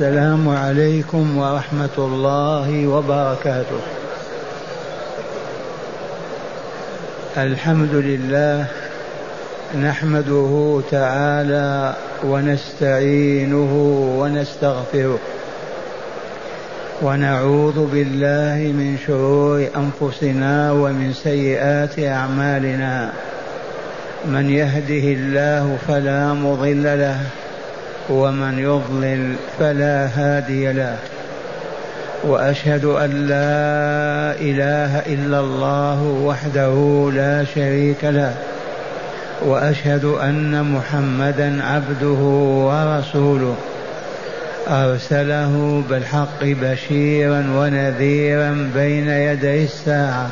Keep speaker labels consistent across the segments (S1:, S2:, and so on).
S1: السلام عليكم ورحمة الله وبركاته. الحمد لله نحمده تعالى ونستعينه ونستغفره ونعوذ بالله من شرور أنفسنا ومن سيئات أعمالنا. من يهده الله فلا مضل له ومن يضلل فلا هادي له. وأشهد أن لا إله إلا الله وحده لا شريك له. وأشهد أن محمدا عبده ورسوله. أرسله بالحق بشيرا ونذيرا بين يدي الساعة.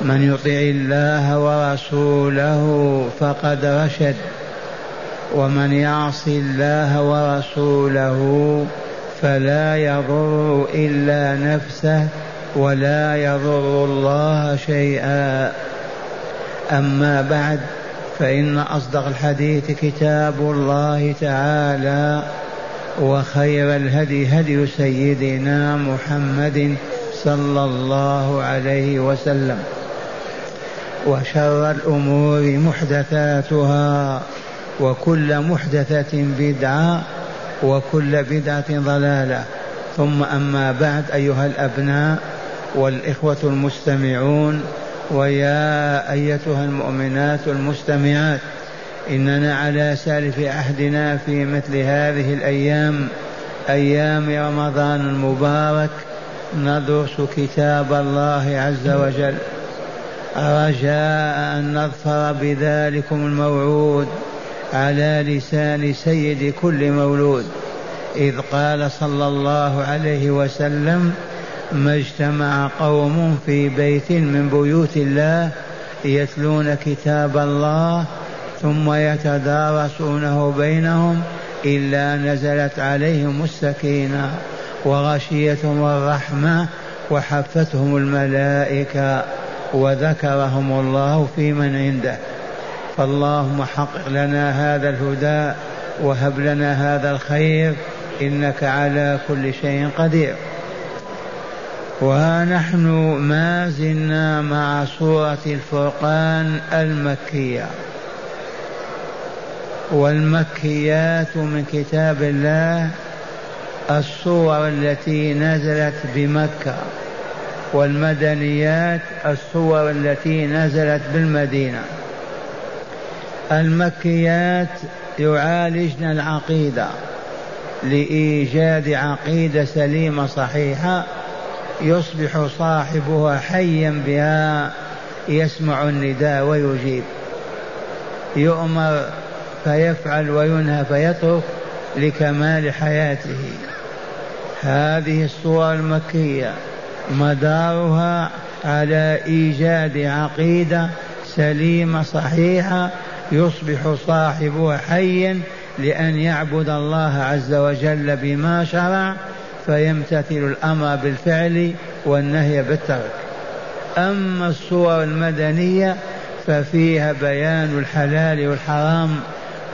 S1: من يطع الله ورسوله فقد رشد. ومن يعص الله ورسوله فلا يضر إلا نفسه ولا يضر الله شيئا. أما بعد فإن أصدق الحديث كتاب الله تعالى وخير الهدي هدي سيدنا محمد صلى الله عليه وسلم وشر الأمور محدثاتها. وكل محدثة بدعة وكل بدعة ضلالة. ثم أما بعد أيها الأبناء والإخوة المستمعون ويا أيتها المؤمنات المستمعات إننا على سالف عهدنا في مثل هذه الأيام أيام رمضان المبارك ندرس كتاب الله عز وجل. رجاء أن نظفر بذلكم الموعود. على لسان سيد كل مولود إذ قال صلى الله عليه وسلم ما اجتمع قوم في بيت من بيوت الله يتلون كتاب الله ثم يتدارسونه بينهم إلا نزلت عليهم السكينة وغشيتهم الرحمة وحفتهم الملائكة وذكرهم الله في من عنده. فاللهم حقق لنا هذا الهدى وهب لنا هذا الخير إنك على كل شيء قدير. ونحن ما زلنا مع سورة الفرقان المكية. والمكيات من كتاب الله الصور التي نزلت بمكة. والمدنيات الصور التي نزلت بالمدينة. المكيات يعالجن العقيدة لإيجاد عقيدة سليمة صحيحة يصبح صاحبها حيا بها يسمع النداء ويجيب. يؤمر فيفعل وينهى فيترك لكمال حياته. هذه الصور المكية مدارها على إيجاد عقيدة سليمة صحيحة يصبح صاحبها حيا لأن يعبد الله عز وجل بما شرع فيمتثل الأمر بالفعل والنهي بالترك. أما الصور المدنية ففيها بيان الحلال والحرام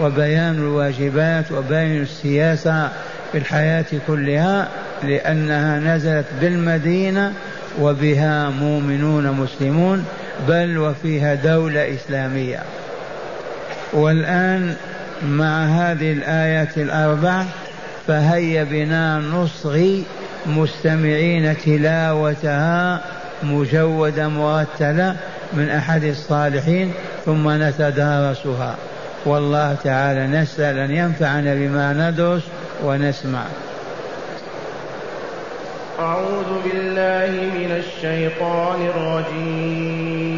S1: وبيان الواجبات وبيان السياسة في الحياة كلها لأنها نزلت بالمدينة وبها مؤمنون مسلمون بل وفيها دولة إسلامية. والآن مع هذه الآيات الأربع فهيا بنا نصغي مستمعين تلاوتها مجودة مرتلة من أحد الصالحين ثم نتدارسها. والله تعالى نسأل أن ينفعنا بما ندرس ونسمع.
S2: أعوذ بالله من الشيطان الرجيم.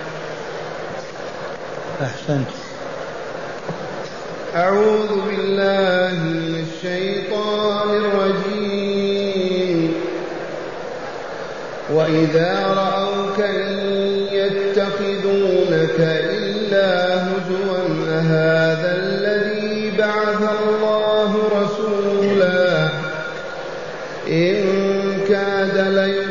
S1: أحسنت.
S3: أعوذ بالله من الشيطان الرجيم. وإذا رأوك إن يتخذونك إلا هزوا أهذا الذي بعث الله رسولا؟ إن كاد ليضلنا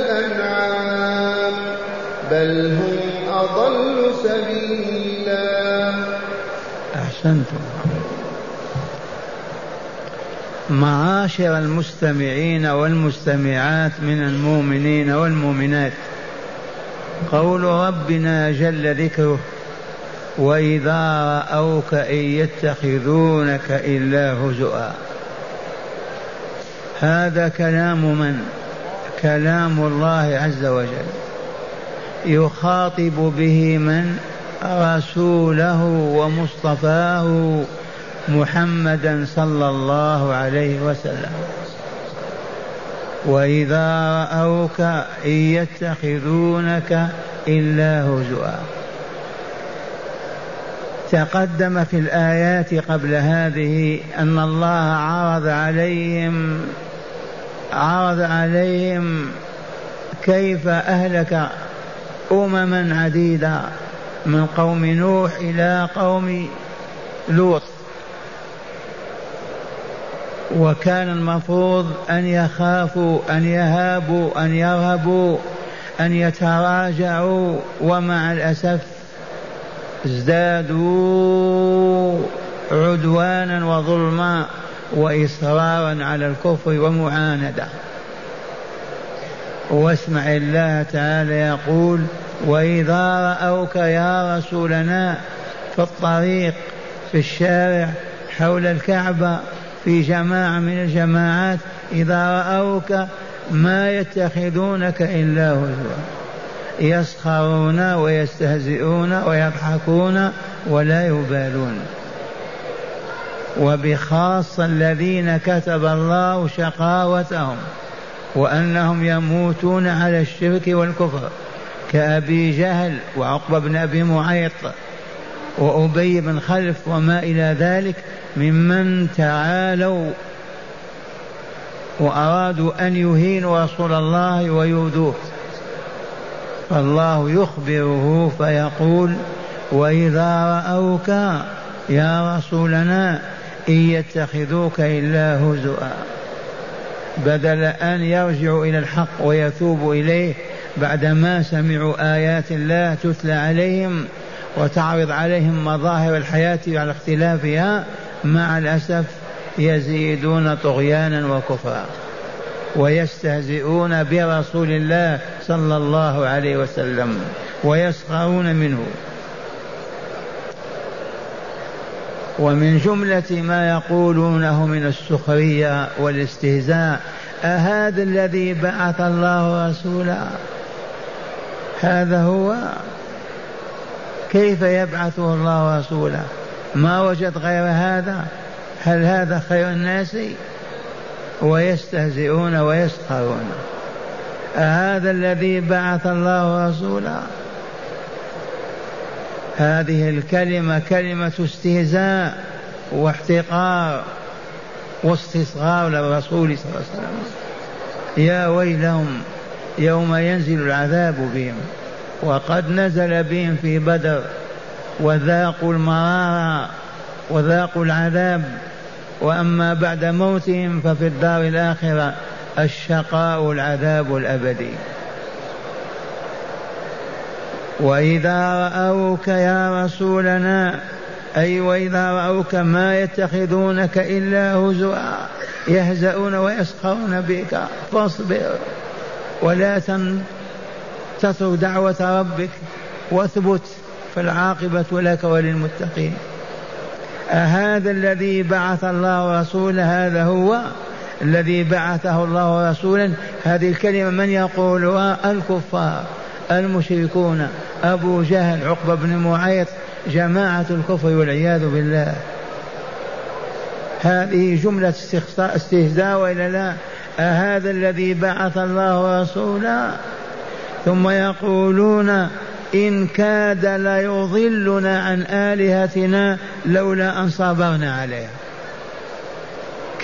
S1: أحسنتم معاشر المستمعين والمستمعات من المؤمنين والمؤمنات. قول ربنا جل ذكره وإذا رأوك إن يتخذونك إلا هزؤا هذا كلام من؟ كلام الله عز وجل. يخاطب به من؟ رسوله ومصطفاه محمدا صلى الله عليه وسلم. وإذا رأوك إن يتخذونك إلا هزؤا تقدم في الآيات قبل هذه أن الله عرض عليهم عرض عليهم كيف أهلك أمما عديدة من قوم نوح إلى قوم لوط. وكان المفروض أن يخافوا أن يهابوا أن يرهبوا أن يتراجعوا ومع الأسف ازدادوا عدوانا وظلما وإصرارا على الكفر ومعاندة. واسمع الله تعالى يقول وإذا رأوك يا رسولنا في الطريق في الشارع حول الكعبة في جماعة من الجماعات إذا رأوك ما يتخذونك إلا هزوا. يسخرون ويستهزئون ويضحكون ولا يبالون. وبخاصة الذين كتب الله شقاوتهم وأنهم يموتون على الشرك والكفر. كأبي جهل وعقبة بن أبي معيط وأبي بن خلف وما إلى ذلك ممن تعالوا وأرادوا أن يهينوا رسول الله ويؤذوه. فالله يخبره فيقول وإذا رأوك يا رسولنا إن يتخذوك إلا هزؤا. بدل أن يرجعوا إلى الحق ويتوبوا إليه بعدما سمعوا آيات الله تتلى عليهم وتعرض عليهم مظاهر الحياة على اختلافها مع الأسف يزيدون طغيانا وكفرا ويستهزئون برسول الله صلى الله عليه وسلم ويسخرون منه. ومن جملة ما يقولونه من السخرية والاستهزاء أهذا الذي بعث الله رسولا؟ هذا هو كيف يبعثه الله رسولا ما وجد غير هذا؟ هل هذا خير الناس؟ ويستهزئون ويسخرون. أهذا الذي بعث الله رسولا هذه الكلمة كلمة استهزاء واحتقار واستصغار للرسول صلى الله عليه وسلم. يا ويلهم يوم ينزل العذاب بهم وقد نزل بهم في بدر وذاقوا المرارة وذاقوا العذاب. وأما بعد موتهم ففي الدار الآخرة الشقاء العذاب الأبدي. وإذا رأوك يا رسولنا أي وإذا رأوك ما يتخذونك إلا هزوا يهزؤون ويسخرون بك فاصبر. ولا تترك دعوة ربك واثبت فالعاقبة لك وللمتقين. أهذا الذي بعث الله رسوله هذا هو الذي بعثه الله رسولا. هذه الكلمة من يقولها؟ الكفار المشركون أبو جهل عقبة بن معيط جماعة الكفر والعياذ بالله. هذه جملة استهزاء وإلا لا؟ أهذا الذي بعث الله رسولا؟ ثم يقولون إن كاد ليضلنا عن آلهتنا لولا أن صبرنا عليها.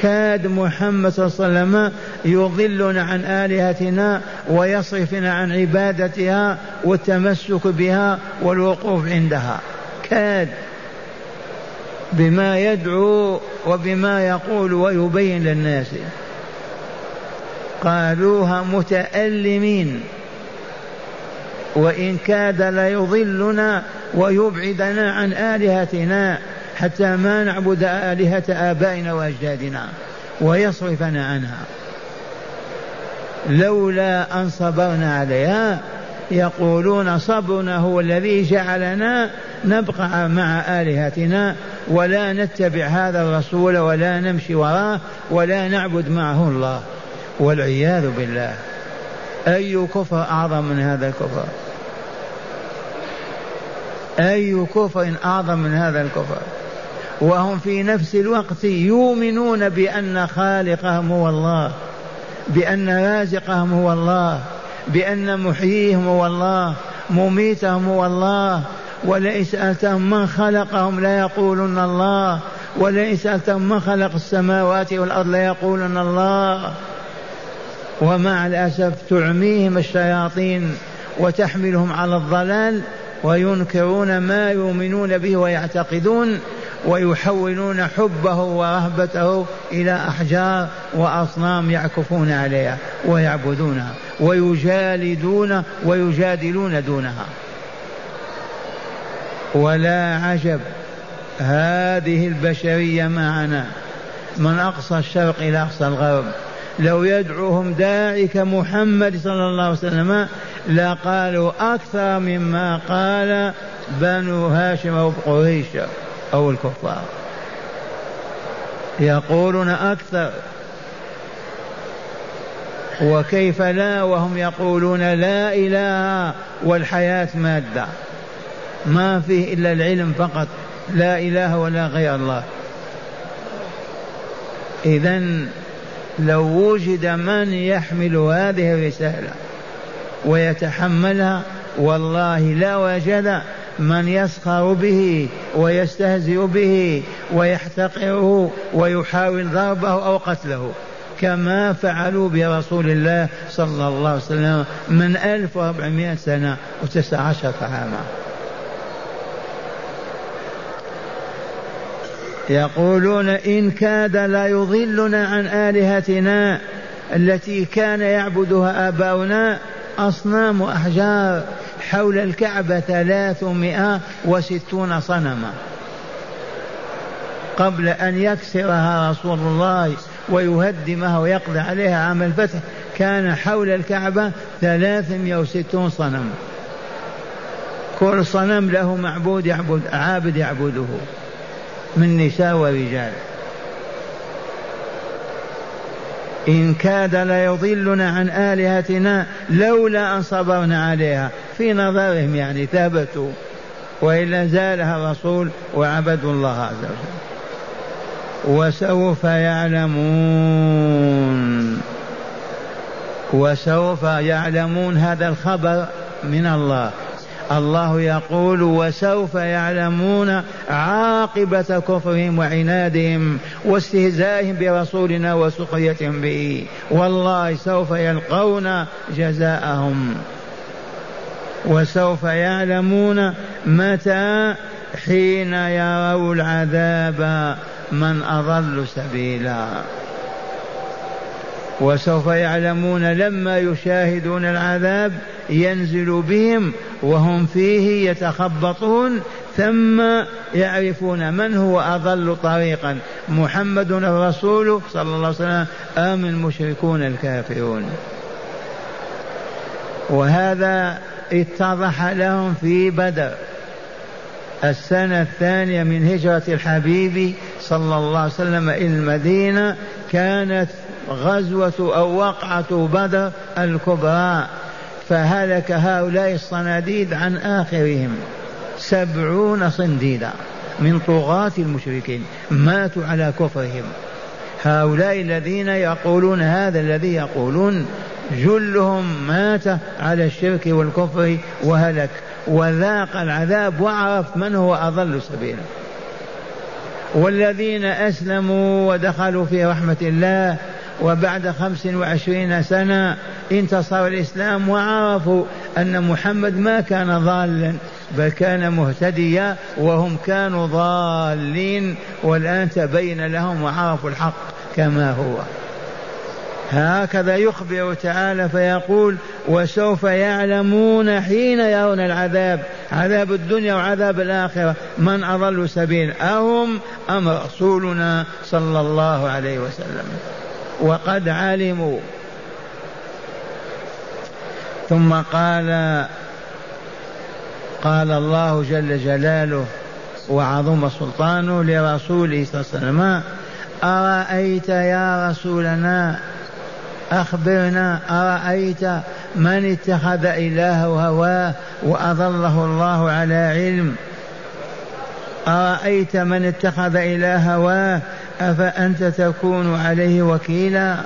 S1: كاد محمد صلى الله عليه وسلم يضلنا عن آلهتنا ويصرفنا عن عبادتها والتمسك بها والوقوف عندها. كاد بما يدعو وبما يقول ويبين للناس. قالوها متألمين. وإن كاد ليضلنا ويبعدنا عن آلهتنا حتى ما نعبد آلهة آبائنا وأجدادنا ويصرفنا عنها. لولا أن صبرنا عليها يقولون صبرنا هو الذي جعلنا نبقى مع آلهتنا ولا نتبع هذا الرسول ولا نمشي وراه ولا نعبد معه الله. والعياذ بالله. أي كفر أعظم من هذا الكفر؟ أي كفر أعظم من هذا الكفر؟ وهم في نفس الوقت يؤمنون بأن خالقهم هو الله بأن رازقهم هو الله بأن محييهم هو الله مميتهم هو الله. ولئن سألتهم من خلقهم ليقولن الله ولئن سألتهم من خلق السماوات والأرض ليقولن الله. ومع الأسف تعميهم الشياطين وتحملهم على الضلال وينكرون ما يؤمنون به ويعتقدون ويحولون حبه ورهبته إلى أحجار وأصنام يعكفون عليها ويعبدونها ويجالدون ويجادلون دونها. ولا عجب هذه البشرية معنا. من أقصى الشرق إلى أقصى الغرب. لو يدعوهم داعي كمحمد صلى الله عليه وسلم لقالوا أكثر مما قال بنو هاشم أو قريش أو الكفار. يقولون أكثر. وكيف لا وهم يقولون لا إله والحياة مادة. ما فيه إلا العلم فقط. لا إله ولا غير الله. إذا لو وجد من يحمل هذه الرسالة ويتحملها والله لا وجد من يسخر به ويستهزئ به ويحتقره ويحاول ضربه أو قتله. كما فعلوا برسول الله صلى الله عليه وسلم من 1400 سنة وتسع عشرة عاما. يقولون إن كاد لا يضلنا عن آلهتنا التي كان يعبدها آباؤنا أصنام أحجار حول الكعبة ثلاثمائة وستون صنما قبل أن يكسرها رسول الله ويهدمها ويقضي عليها عام الفتح كان حول الكعبة ثلاثمائة وستون صنم كل صنم له معبود يعبد عابد يعبده. من نساء ورجال. إن كاد ليضلنا عن آلهتنا لولا أن صبرنا عليها. في نظرهم يعني ثبتوا وإلا زالها الرسول وعبدوا الله عز وجل. وسوف يعلمون. وسوف يعلمون هذا الخبر من الله. الله يقول وسوف يعلمون عاقبة كفرهم وعنادهم واستهزائهم برسولنا وسخريتهم به. والله سوف يلقون جزاءهم. وسوف يعلمون متى حين يروا العذاب من أضل سبيلا. وسوف يعلمون لما يشاهدون العذاب ينزل بهم وهم فيه يتخبطون ثم يعرفون من هو أضل طريقا محمد الرسول صلى الله عليه وسلم أم المشركون الكافرون. وهذا اتضح لهم في بدر السنة الثانية من هجرة الحبيب صلى الله عليه وسلم إلى المدينة كانت غزوة أو وقعة بدر الكبرى فهلك هؤلاء الصناديد عن آخرهم سبعون صنديدا من طغاة المشركين ماتوا على كفرهم. هؤلاء الذين يقولون هذا الذي يقولون جلهم مات على الشرك والكفر وهلك وذاق العذاب وعرف من هو أضل سبيلا. والذين أسلموا ودخلوا في رحمة الله وبعد خمس وعشرين سنة انتصر الإسلام وعرفوا أن محمد ما كان ضالا بل كان مهتديا وهم كانوا ضالين والآن تبين لهم وعرفوا الحق كما هو. هكذا يخبر تعالى فيقول وسوف يعلمون حين يرون العذاب عذاب الدنيا وعذاب الآخرة من أضل سبيل أهم أم رسولنا صلى الله عليه وسلم؟ وقد علموا. ثم قال قال الله جل جلاله وعظم سلطانه لرسوله صلى الله عليه وسلم أرأيت يا رسولنا؟ أخبرنا أرأيت من اتخذ إلهه هواه وأضله الله على علم؟ أرأيت من اتخذ إله هواه أفأنت تكون عليه وكيلا؟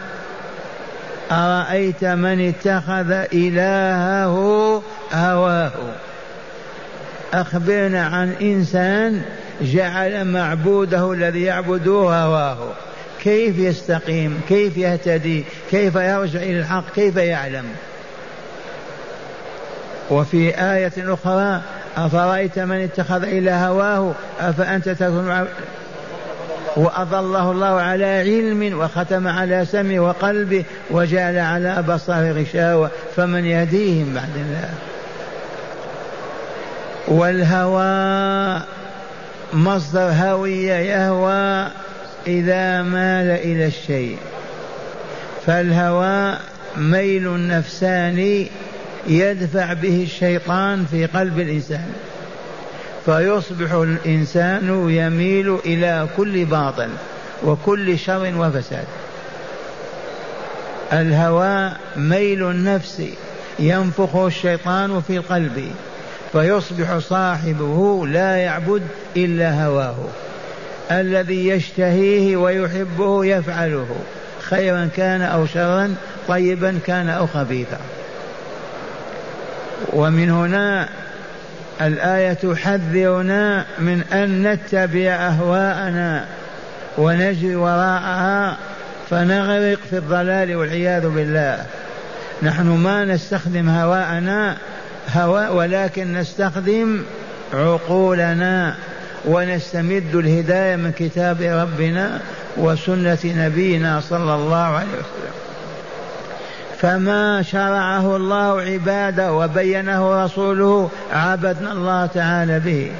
S1: أرأيت من اتخذ إلهه هواه؟ أخبرنا عن إنسان جعل معبوده الذي يعبده هواه. كيف يستقيم؟ كيف يهتدي؟ كيف يرجع إلى الحق؟ كيف يعلم؟ وفي آية أخرى أفرأيت من اتخذ إلى هواه؟ أفأنت تكون وأضله الله على علم وختم على سمع وقلبه وجعل على بصره غشاوة فمن يهديهم بعد الله. والهوى مصدر هوية يهوى إذا مال إلى الشيء. فالهوى ميل نفساني يدفع به الشيطان في قلب الإنسان. فيصبح الإنسان يميل إلى كل باطل وكل شر وفساد. الهوى ميل النفس ينفخه الشيطان في القلب فيصبح صاحبه لا يعبد إلا هواه. الذي يشتهيه ويحبه يفعله خيرا كان أو شرا طيبا كان أو خبيثا. ومن هنا الآية تحذرنا من أن نتبع أهواءنا ونجري وراءها فنغرق في الضلال والعياذ بالله. نحن ما نستخدم هواءنا هواء ولكن نستخدم عقولنا ونستمد الهداية من كتاب ربنا وسنة نبينا صلى الله عليه وسلم. فما شرعه الله عباده وبينه رسوله عبدنا الله تعالى به.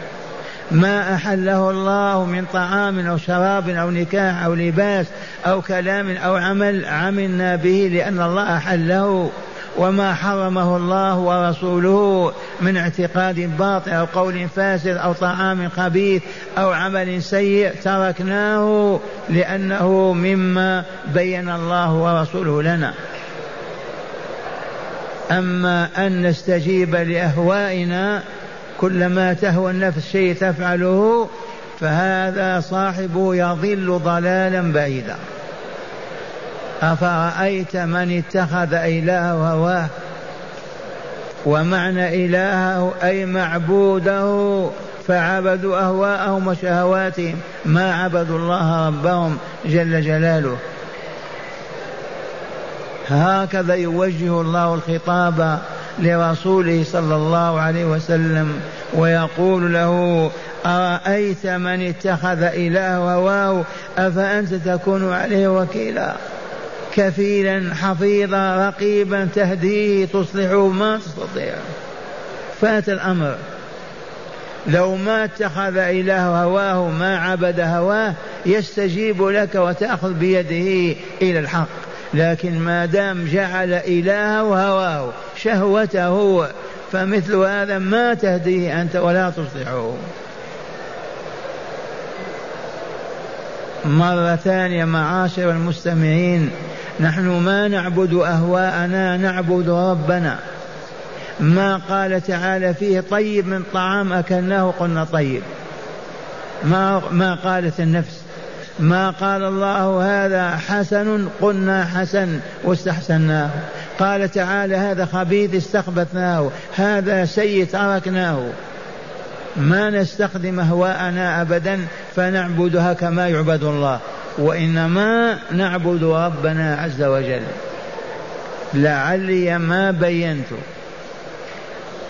S1: ما أحله الله من طعام أو شراب أو نكاح أو لباس أو كلام أو عمل عملنا به لأن الله أحله. وما حرمه الله ورسوله من اعتقاد باطل أو قول فاسد أو طعام خبيث أو عمل سيء تركناه لأنه مما بين الله ورسوله لنا. أما أن نستجيب لأهوائنا كلما تهوى النفس شيء تفعله فهذا صاحبه يضل ضلالا بعيدا. أفرأيت من اتخذ إلهه هواه؟ ومعنى إلهه أي معبوده؟ فعبدوا أهواءهم وشهواتهم. ما عبدوا الله ربهم جل جلاله. هكذا يوجه الله الخطاب لرسوله صلى الله عليه وسلم ويقول له أرأيت من اتخذ إله هواه أفأنت تكون عليه وكيلا؟ كفيلا حفيظا رقيبا تهديه تصلحه؟ ما تستطيع. فات الأمر. لو ما اتخذ إله هواه ما عبد هواه يستجيب لك وتأخذ بيده إلى الحق. لكن ما دام جعل إلهه هواه شهوته فمثل هذا ما تهديه أنت ولا تصلحه. مرة ثانية معاشر المستمعين نحن ما نعبد أهواءنا نعبد ربنا. ما قال تعالى فيه طيب من طعام أكلناه قلنا طيب. ما ما قالت النفس. ما قال الله هذا حسن قلنا حسن واستحسناه. قال تعالى هذا خبيث استخبثناه هذا سيء تركناه. ما نستخدم اهواءنا ابدا فنعبدها كما يعبد الله. وإنما نعبد ربنا عز وجل. لعلي ما بينت.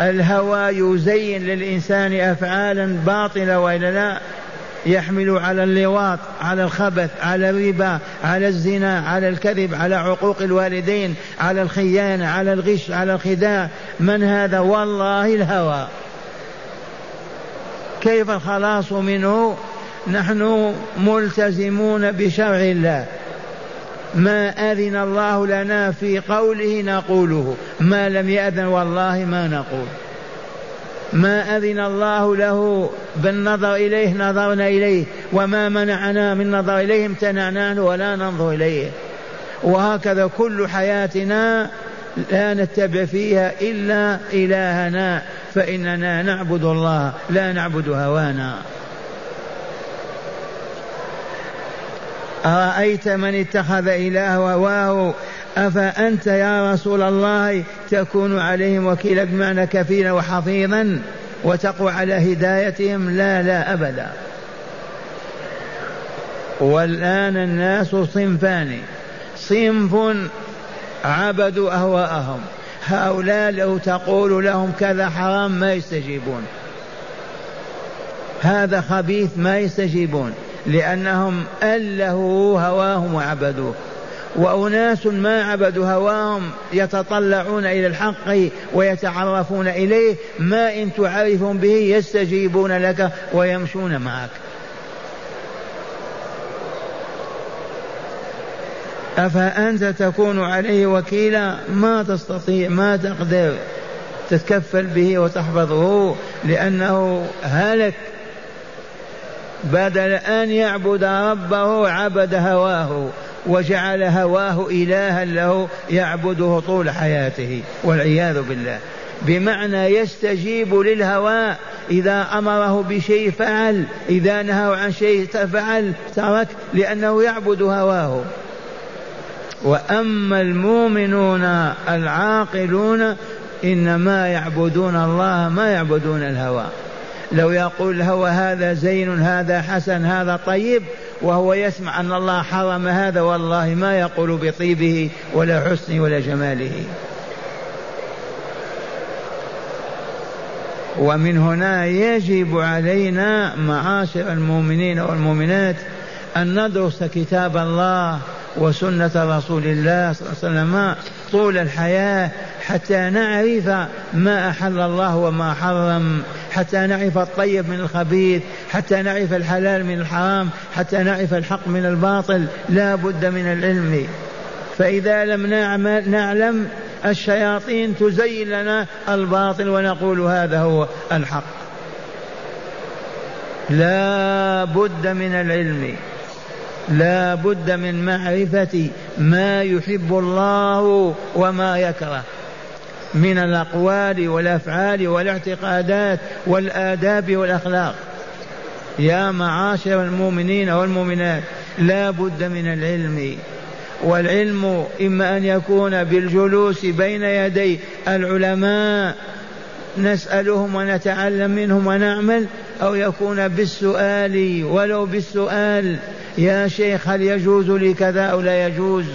S1: الهوى يزين للإنسان افعالا باطلة وإلا لا يحمل على اللواط على الخبث على الربا على الزنا على الكذب على عقوق الوالدين على الخيانة على الغش على الخداع. من هذا؟ والله الهوى. كيف الخلاص منه؟ نحن ملتزمون بشرع الله. ما أذن الله لنا في قوله نقوله. ما لم يأذن والله ما نقول. ما أذن الله له بالنظر إليه نظرنا إليه. وما منعنا من نظر إليه امتنعنا ولا ننظر إليه. وهكذا كل حياتنا لا نتبع فيها إلا إلهنا فإننا نعبد الله لا نعبد هوانا. أرأيت من اتخذ إله هواه أفأنت يا رسول الله تكون عليهم وكيلا بمعنى كفيلا وحفيظا وتقوى على هدايتهم؟ لا لا أبدا. والآن الناس صنفان. صنف عبدوا أهواءهم. هؤلاء لو تقول لهم كذا حرام ما يستجيبون. هذا خبيث ما يستجيبون لأنهم ألهوا هواهم وعبدوه. وأناس ما عبدوا هواهم يتطلعون إلى الحق ويتعرفون إليه ما إن تعرفهم به يستجيبون لك ويمشون معك. أفأنت تكون عليه وكيلا؟ ما تستطيع ما تقدر تتكفل به وتحفظه لأنه هلك. بدل أن يعبد ربه عبد هواه. وجعل هواه إلها له يعبده طول حياته والعياذ بالله. بمعنى يستجيب للهوى إذا أمره بشيء فعل إذا نهى عن شيء فعل ترك لأنه يعبد هواه. وأما المؤمنون العاقلون إنما يعبدون الله ما يعبدون الهوى. لو يقول الهوى هذا زين هذا حسن هذا طيب وهو يسمع أن الله حرم هذا والله ما يقول بطيبه ولا حسنه ولا جماله. ومن هنا يجب علينا معاشر المؤمنين والمؤمنات أن ندرس كتاب الله وسنة رسول الله صلى الله عليه وسلم طول الحياة حتى نعرف ما أحل الله وما حرم حتى نعرف الطيب من الخبيث حتى نعرف الحلال من الحرام حتى نعرف الحق من الباطل لا بد من العلم. فإذا لم نعلم الشياطين تزين لنا الباطل ونقول هذا هو الحق. لا بد من العلم. لا بد من معرفة ما يحب الله وما يكره. من الأقوال والأفعال والاعتقادات والآداب والأخلاق. يا معاشر المؤمنين والمؤمنات لا بد من العلم. والعلم إما أن يكون بالجلوس بين يدي العلماء نسألهم ونتعلم منهم ونعمل أو يكون بالسؤال ولو بالسؤال. يا شيخ هل يجوز لي كذا أو لا يجوز؟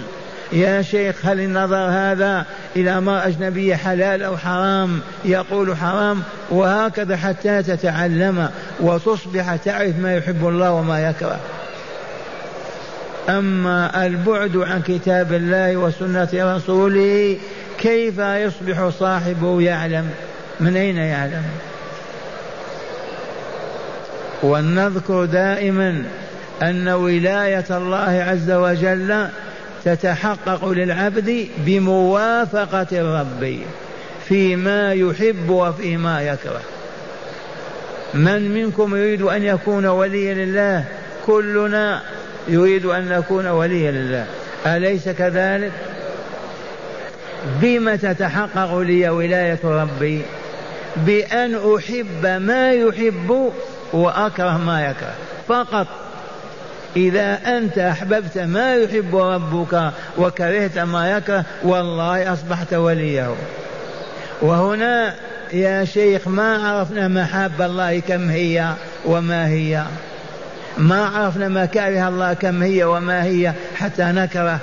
S1: يا شيخ هل النظر هذا إلى امرأة أجنبية حلال أو حرام يقول حرام؟ وهكذا حتى تتعلم وتصبح تعرف ما يحب الله وما يكره. أما البعد عن كتاب الله وسنة رسوله كيف يصبح صاحبه يعلم؟ من أين يعلم؟ ولنذكر دائما أن ولاية الله عز وجل تتحقق للعبد بموافقة الرب فيما يحب وفيما يكره. من منكم يريد أن يكون وليا لله؟ كلنا يريد أن نكون وليا لله. أليس كذلك؟ بما تتحقق لي ولاية ربي بأن أحب ما يحب وأكره ما يكره. فقط إذا أنت أحببت ما يحب ربك وكرهت ما يكره والله أصبحت وليه. وهنا يا شيخ ما عرفنا محاب الله كم هي وما هي. ما عرفنا مكاره الله كم هي وما هي حتى نكره.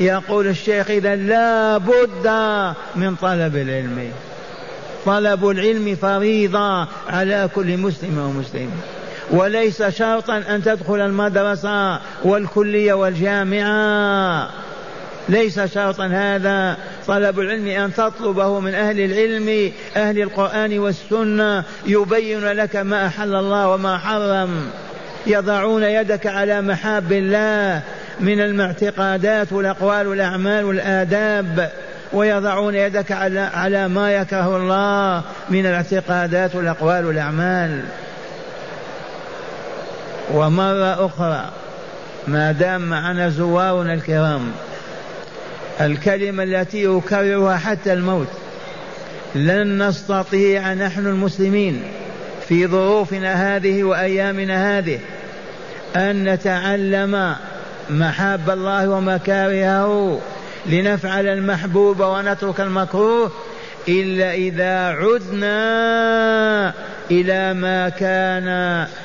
S1: يقول الشيخ إذا لا بد من طلب العلم. طلب العلم فريضة على كل مسلم ومسلم وليس شرطا أن تدخل المدرسة والكلية والجامعة. ليس شرطا هذا. طلب العلم أن تطلبه من أهل العلم أهل القرآن والسنة يبين لك ما أحل الله وما حرم. يضعون يدك على محاب الله. من المعتقدات والأقوال والأعمال والآداب. ويضعون يدك على على ما يكره الله. من الاعتقادات والأقوال والأعمال. ومرة أخرى ما دام معنا زوارنا الكرام الكلمة التي أكررها حتى الموت لن نستطيع نحن المسلمين في ظروفنا هذه وأيامنا هذه أن نتعلم محاب الله ومكارهه لنفعل المحبوب ونترك المكروه إلا إذا عدنا إلى ما كان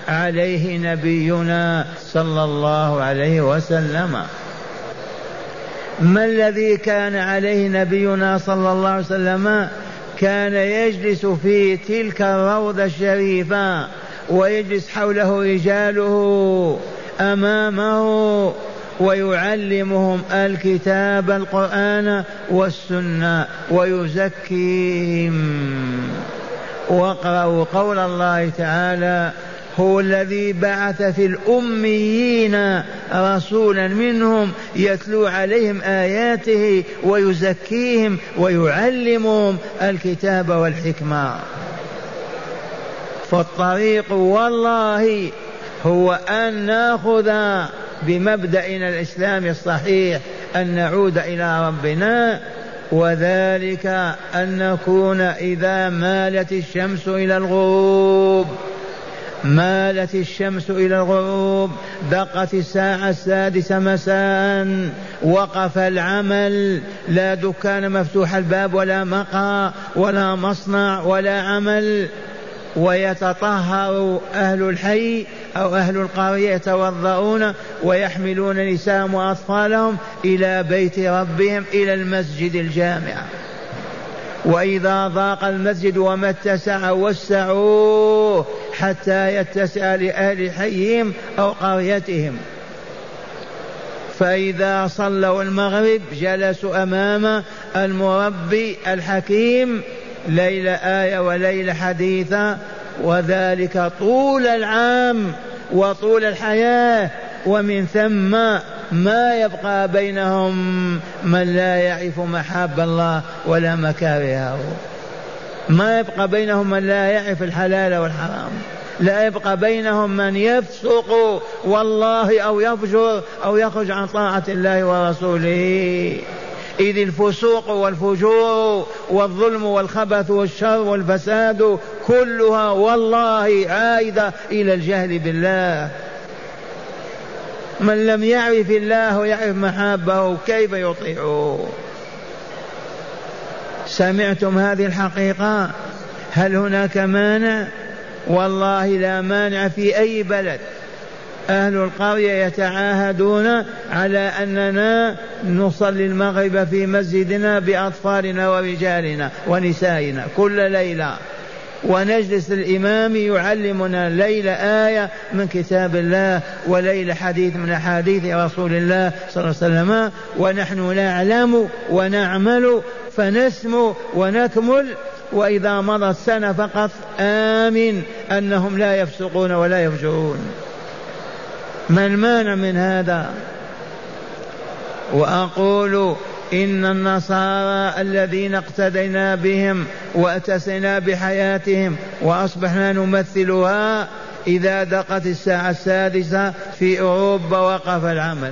S1: عليه نبينا صلى الله عليه وسلم. ما الذي كان عليه نبينا صلى الله عليه وسلم؟ كان يجلس في تلك الروضة الشريفة ويجلس حوله رجاله أمامه ويعلمهم الكتاب القرآن والسنة ويزكيهم. واقرأوا قول الله تعالى هو الذي بعث في الأميين رسولا منهم يتلو عليهم آياته ويزكيهم ويعلمهم الكتاب والحكمة. فالطريق والله هو أن نأخذ بمبدأنا الإسلامي الصحيح أن نعود إلى ربنا وذلك أن نكون إذا مالت الشمس إلى الغروب مالت الشمس إلى الغروب دقت الساعة السادسة مساء وقف العمل لا دكان مفتوح الباب ولا مقهى ولا مصنع ولا عمل ويتطهر أهل الحي أو أهل القرية يتوضؤون ويحملون نساءهم وأطفالهم إلى بيت ربهم إلى المسجد الجامع. وإذا ضاق المسجد وما اتسع وسعوه حتى يتسع لأهل حيهم أو قريتهم. فإذا صلوا المغرب جلسوا أمام المربي الحكيم ليلة آية وليلة حديثة وذلك طول العام وطول الحياة. ومن ثم ما يبقى بينهم من لا يعرف محاب الله ولا مكارهه. ما يبقى بينهم من لا يعرف الحلال والحرام. لا يبقى بينهم من يفسق والله أو يفجر أو يخرج عن طاعة الله ورسوله. إذ الفسوق والفجور والظلم والخبث والشر والفساد كلها والله عائدة إلى الجهل بالله. من لم يعرف الله ويعرف محابه كيف يطيعه. سمعتم هذه الحقيقة؟ هل هناك مانع؟ والله لا مانع في أي بلد. أهل القرية يتعاهدون على أننا نصلي المغرب في مسجدنا بأطفالنا ورجالنا ونسائنا كل ليلة. ونجلس الإمام يعلمنا ليلة آية من كتاب الله وليلة حديث من أحاديث رسول الله صلى الله عليه وسلم. ونحن نعلم ونعمل فنسمو ونكمل وإذا مضت سنة فقط آمن أنهم لا يفسقون ولا يفجرون ما المانع من هذا؟ وأقول إن النصارى الذين اقتدينا بهم وأتسنا بحياتهم وأصبحنا نمثلها إذا دقت الساعة السادسة في أوروبا وقف العمل.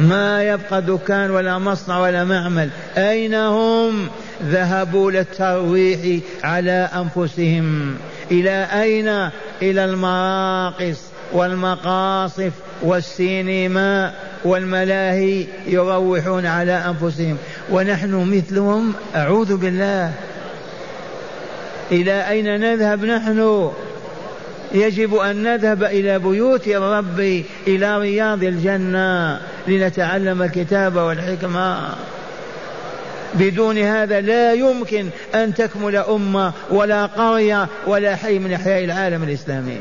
S1: ما يبقى دكان ولا مصنع ولا معمل. أين هم؟ ذهبوا للترويح على أنفسهم. إلى أين؟ إلى المراقص. والمقاصف والسينما والملاهي يروحون على أنفسهم. ونحن مثلهم أعوذ بالله. إلى أين نذهب نحن؟ يجب أن نذهب إلى بيوت الرب إلى رياض الجنة لنتعلم الكتاب والحكمة. بدون هذا لا يمكن أن تكمل أمة ولا قرية ولا حي من أحياء العالم الإسلامي.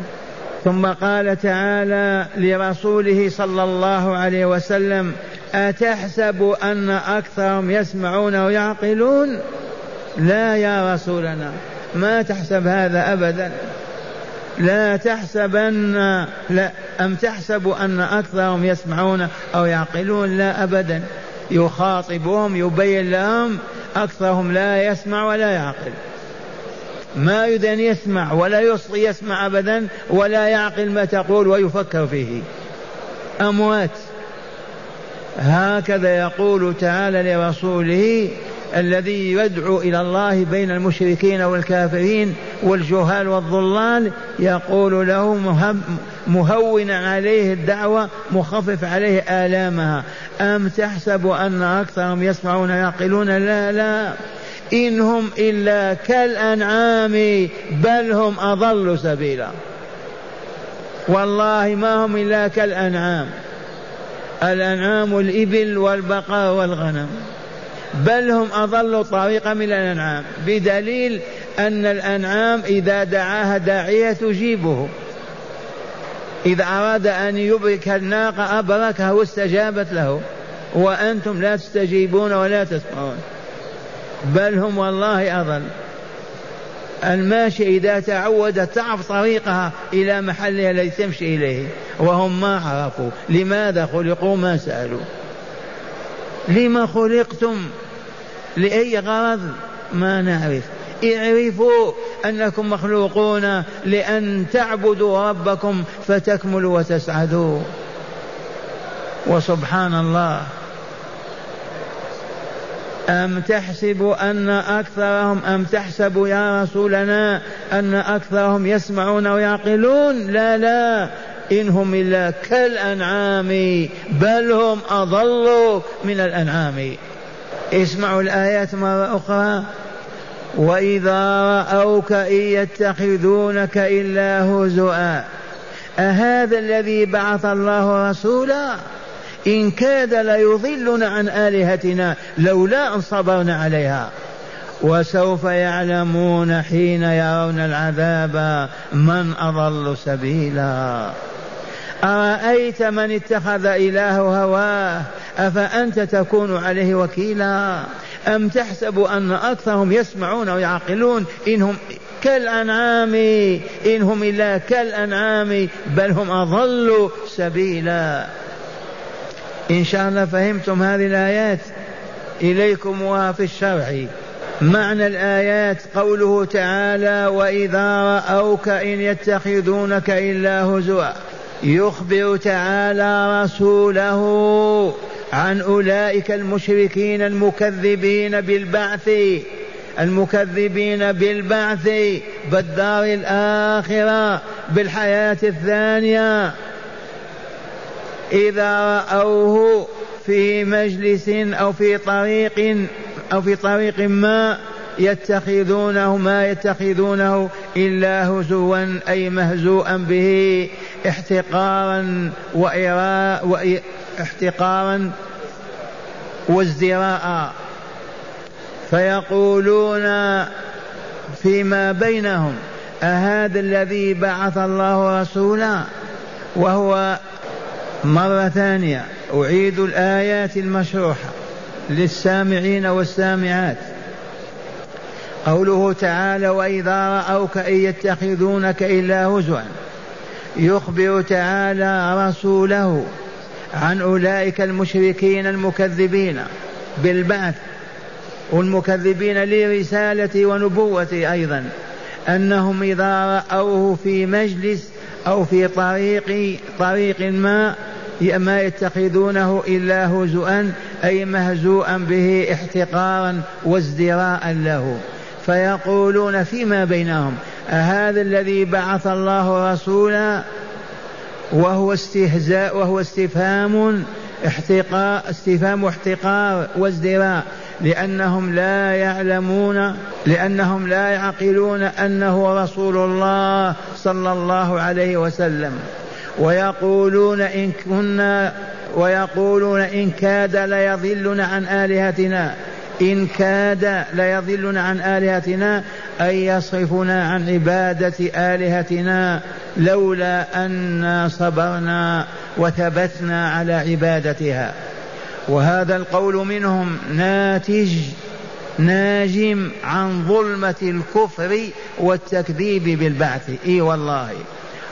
S1: ثم قال تعالى لرسوله صلى الله عليه وسلم أتحسب أن أكثرهم يسمعون ويعقلون؟ لا يا رسولنا ما تحسب هذا أبدا. لا تحسبن لا أم تحسب أن أكثرهم يسمعون أو يعقلون؟ لا أبدا. يخاطبهم يبين لهم أكثرهم لا يسمع ولا يعقل. ما يريد أن يسمع ولا يصغي يسمع أبدا ولا يعقل ما تقول ويفكر فيه. أموات. هكذا يقول تعالى لرسوله الذي يدعو إلى الله بين المشركين والكافرين والجهال والضلال يقول له مهونا عليه الدعوة مخفف عليه آلامها. أم تحسب أن أكثرهم يسمعون يعقلون لا لا. إن هم إلا كالأنعام بل هم أضل سبيلا. والله ما هم إلا كالأنعام. الأنعام الإبل والبقر والغنم. بل هم أضل طريقا من الأنعام بدليل أن الأنعام إذا دعاها داعية تجيبه. إذا أراد أن يبرك الناقة أبركها واستجابت له. وأنتم لا تستجيبون ولا تسمعون. بل هم والله أضل. الماشي إذا تعود تعرف طريقها إلى محلها الذي تمشي إليه. وهم ما عرفوا. لماذا خلقوا ما سألوا؟ لما خلقتم؟ لأي غرض؟ ما نعرف. اعرفوا أنكم مخلوقون لأن تعبدوا ربكم فتكملوا وتسعدوا. وسبحان الله. أم تحسب أن أكثرهم أم تحسب يا رسولنا أن أكثرهم يسمعون ويعقلون؟ لا لا. إن هم إلا كالأنعام بل هم أضل من الأنعام. اسمعوا الآيات مرة أخرى. وإذا رأوك إن يتخذونك إلا هزؤا. أهذا الذي بعث الله رسولا؟ إن كاد ليضلنا عن آلهتنا لولا أن صبرنا عليها. وسوف يعلمون حين يرون العذاب من أضل سبيلا. أرأيت من اتخذ إله هواه؟ أفأنت تكون عليه وكيلا؟ أم تحسب أن أكثرهم يسمعون ويعقلون إنهم كالأنعام؟ إن هم إلا كالأنعام بل هم أضل سبيلا. إن شاء الله فهمتم هذه الآيات. إليكم في الشرع. معنى الآيات قوله تعالى وإذا رأوك إن يتخذونك إلا هزوا يخبر تعالى رسوله عن أولئك المشركين المكذبين بالبعث. المكذبين بالبعث بالدار الآخرة بالحياة الثانية. إذا رأوه في مجلس أو في طريق أو في طريق ما يتخذونه ما يتخذونه إلا هزوا أي مهزوءا به احتقارا وإراء واحتقارا وازدراء. فيقولون فيما بينهم أهذا الذي بعث الله رسولا؟ وهو مرة ثانية أعيد الآيات المشروحة للسامعين والسامعات. قوله تعالى وإذا رأوك إن يتخذونك إلا هزوا. يخبر تعالى رسوله عن أولئك المشركين المكذبين بالبعث والمكذبين لرسالته ونبوته أيضا. أنهم إذا رأوه في مجلس أو في طريق طريق ما ما يتخذونه إلا هزؤا أي مهزوءا به احتقارا وازدراء له. فيقولون فيما بينهم أهذا الذي بعث الله رسولا؟ وهو استهزاء وهو استفهام احتقار استفهام احتقار وازدراء. لأنهم لا يعلمون لأنهم لا يعقلون أنه رسول الله صلى الله عليه وسلم. ويقولون إن كنا ويقولون إن كاد ليضلنا عن آلهتنا. إن كاد ليضلنا عن آلهتنا أي يصرفنا عن عبادة آلهتنا. لولا أنا صبرنا وثبتنا على عبادتها. وهذا القول منهم ناتج ناجم عن ظلمة الكفر والتكذيب بالبعث. إي والله.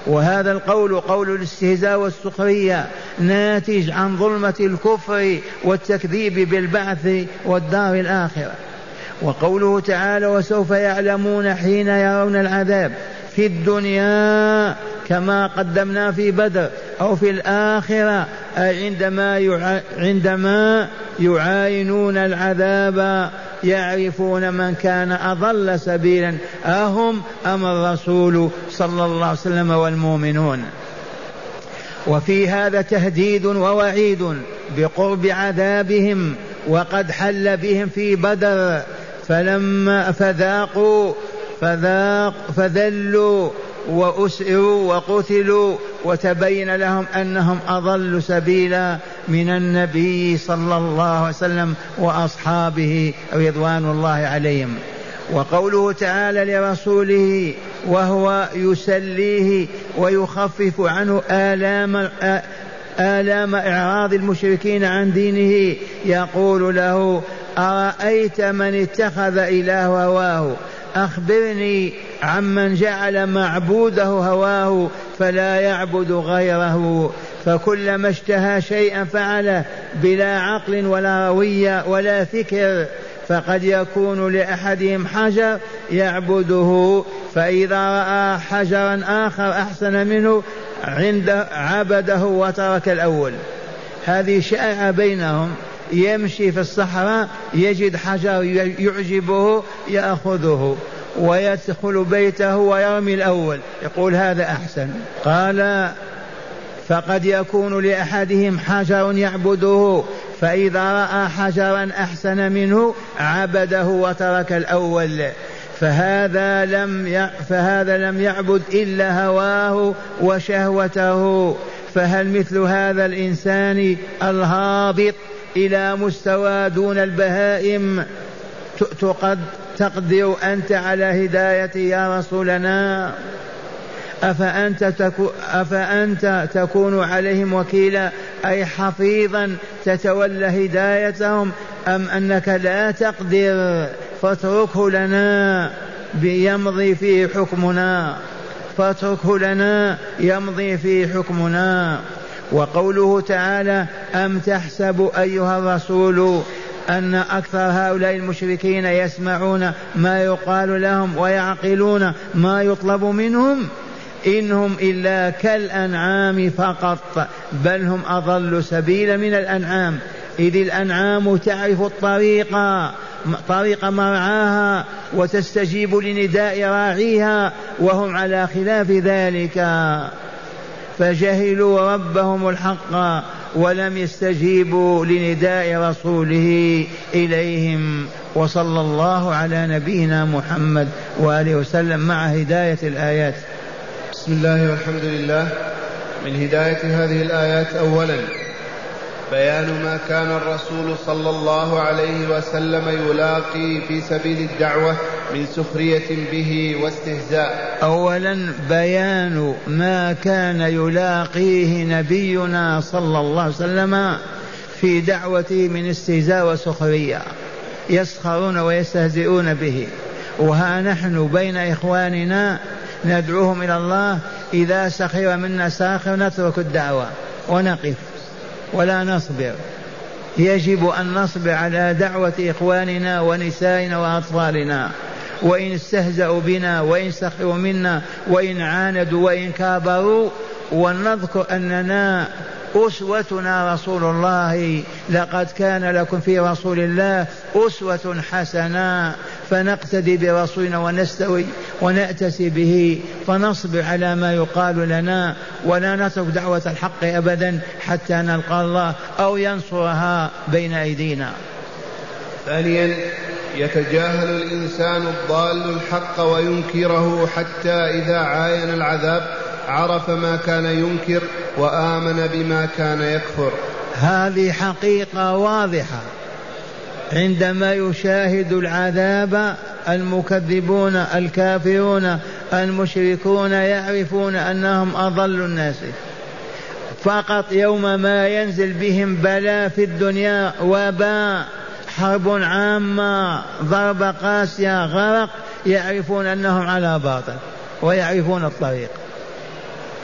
S1: وهذا القول قول الاستهزاء والسخرية ناتج عن ظلمة الكفر والتكذيب بالبعث والدار الآخرة وقوله تعالى وسوف يعلمون حين يرون العذاب في الدنيا كما قدمنا في بدر أو في الآخرة أي عندما. عندما يعاينون العذاب يعرفون من كان أضل سبيلا أهم أم الرسول صلى الله عليه وسلم والمؤمنون؟ وفي هذا تهديد ووعيد بقرب عذابهم وقد حل بهم في بدر فلما فذاقوا فذاق فذلوا وأسئروا وقتلوا وتبين لهم أنهم أضل سبيلا. من النبي صلى الله عليه وسلم وأصحابه رضوان الله عليهم. وقوله تعالى لرسوله وهو يسليه ويخفف عنه آلام آلام إعراض المشركين عن دينه يقول له أرأيت من اتخذ إله هواه؟ أخبرني عمن جعل معبوده هواه فلا يعبد غيره. فكلما اشتهى شيئا فعله بلا عقل ولا روية ولا فكر فقد يكون لأحدهم حجر يعبده. فإذا رأى حجرا آخر أحسن منه عند عبده وترك الأول. هذه شائعة بينهم. يمشي في الصحراء يجد حجر يعجبه يأخذه ويدخل بيته ويرمي الأول. يقول هذا أحسن. قال فقد يكون لأحدهم حجر يعبده فإذا رأى حجرا أحسن منه عبده وترك الأول. فهذا لم فهذا لم يعبد إلا هواه وشهوته. فهل مثل هذا الإنسان الهابط إلى مستوى دون البهائم؟ تقد تقدر أنت على هداية يا رسولنا؟ أفأنت, تكو أفأنت تكون عليهم وكيلا؟ أي حفيظا تتولى هدايتهم؟ أم أنك لا تقدر؟ فاتركه لنا يمضي فيه حكمنا. فاتركه لنا يمضي فيه حكمنا. وقوله تعالى أم تحسب أيها الرسول أن أكثر هؤلاء المشركين يسمعون ما يقال لهم ويعقلون ما يطلب منهم؟ إنهم إلا كالأنعام فقط بل هم أضل سبيلا من الأنعام. إذ الأنعام تعرف الطريق طريق مرعاها وتستجيب لنداء راعيها وهم على خلاف ذلك. فجهلوا ربهم الحق ولم يستجيبوا لنداء رسوله إليهم. وصلى الله على نبينا محمد وآله وسلم مع هداية الآيات.
S3: بسم الله والحمد لله. من هداية هذه الآيات أولا بيان ما كان الرسول صلى الله عليه وسلم يلاقي في سبيل الدعوة من سخرية به واستهزاء.
S1: أولا بيان ما كان يلاقيه نبينا صلى الله عليه وسلم في دعوته من استهزاء وسخرية. يسخرون ويستهزئون به. وها نحن بين إخواننا ندعوهم إلى الله إذا سخر منا ساخر نترك الدعوة ونقف ولا نصبر. يجب أن نصبر على دعوة إخواننا ونسائنا وأطفالنا. وإن استهزأوا بنا وإن سخروا منا وإن عاندوا وإن كابروا. ونذكر أننا أسوتنا رسول الله. لقد كان لكم في رسول الله أسوة حسنة. فنقتدي برسولنا ونستوي ونأتسي به فنصبر على ما يقال لنا ولا نترك دعوة الحق أبدا حتى نلقى الله أو ينصرها بين أيدينا.
S3: ثانيا يتجاهل الإنسان الضال الحق وينكره حتى إذا عاين العذاب عرف ما كان ينكر وآمن بما كان يكفر.
S1: هذه حقيقة واضحة. عندما يشاهد العذاب المكذبون الكافرون المشركون يعرفون أنهم أضل الناس. فقط يوم ما ينزل بهم بلاء في الدنيا وباء حرب عامة ضرب قاسية غرق يعرفون أنهم على باطل ويعرفون الطريق.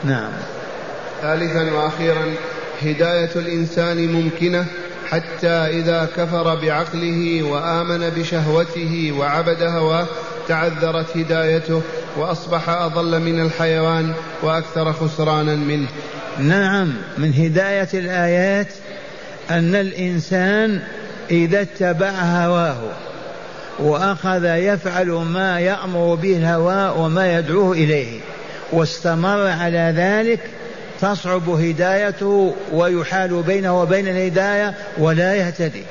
S1: نعم.
S3: ثالثا وأخيرا هداية الإنسان ممكنة حتى إذا كفر بعقله وآمن بشهوته وعبد هواه تعذرت هدايته وأصبح أضل من الحيوان وأكثر خسرانا منه.
S1: نعم من هداية الآيات أن الإنسان إذا اتبع هواه وأخذ يفعل ما يأمر به الهوى وما يدعوه إليه واستمر على ذلك تصعب هدايته ويحال بينه وبين الهداية ولا يهتدي.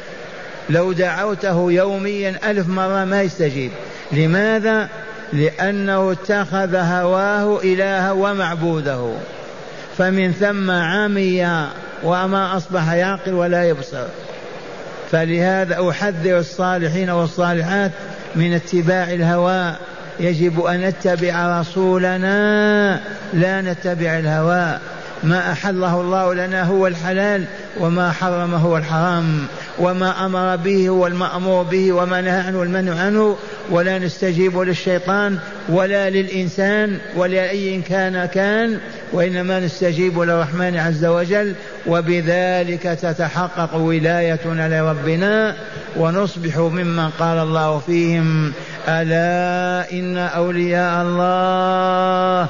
S1: لو دعوته يوميا ألف مرة ما يستجيب. لماذا؟ لأنه اتخذ هواه إلها ومعبوده. فمن ثم عمي وما أصبح يعقل ولا يبصر. فلهذا أحذر الصالحين والصالحات من اتباع الهوى. يجب أن نتبع رسولنا لا نتبع الهوى. ما أحله الله لنا هو الحلال وما حرم هو الحرام وما أمر به هو المأمور به وما نهى عنه المنع عنه ولا نستجيب للشيطان ولا للإنسان ولا أي كان كان وإنما نستجيب للرحمن عز وجل وبذلك تتحقق ولايتنا لربنا ونصبح ممن قال الله فيهم ألا إن أولياء الله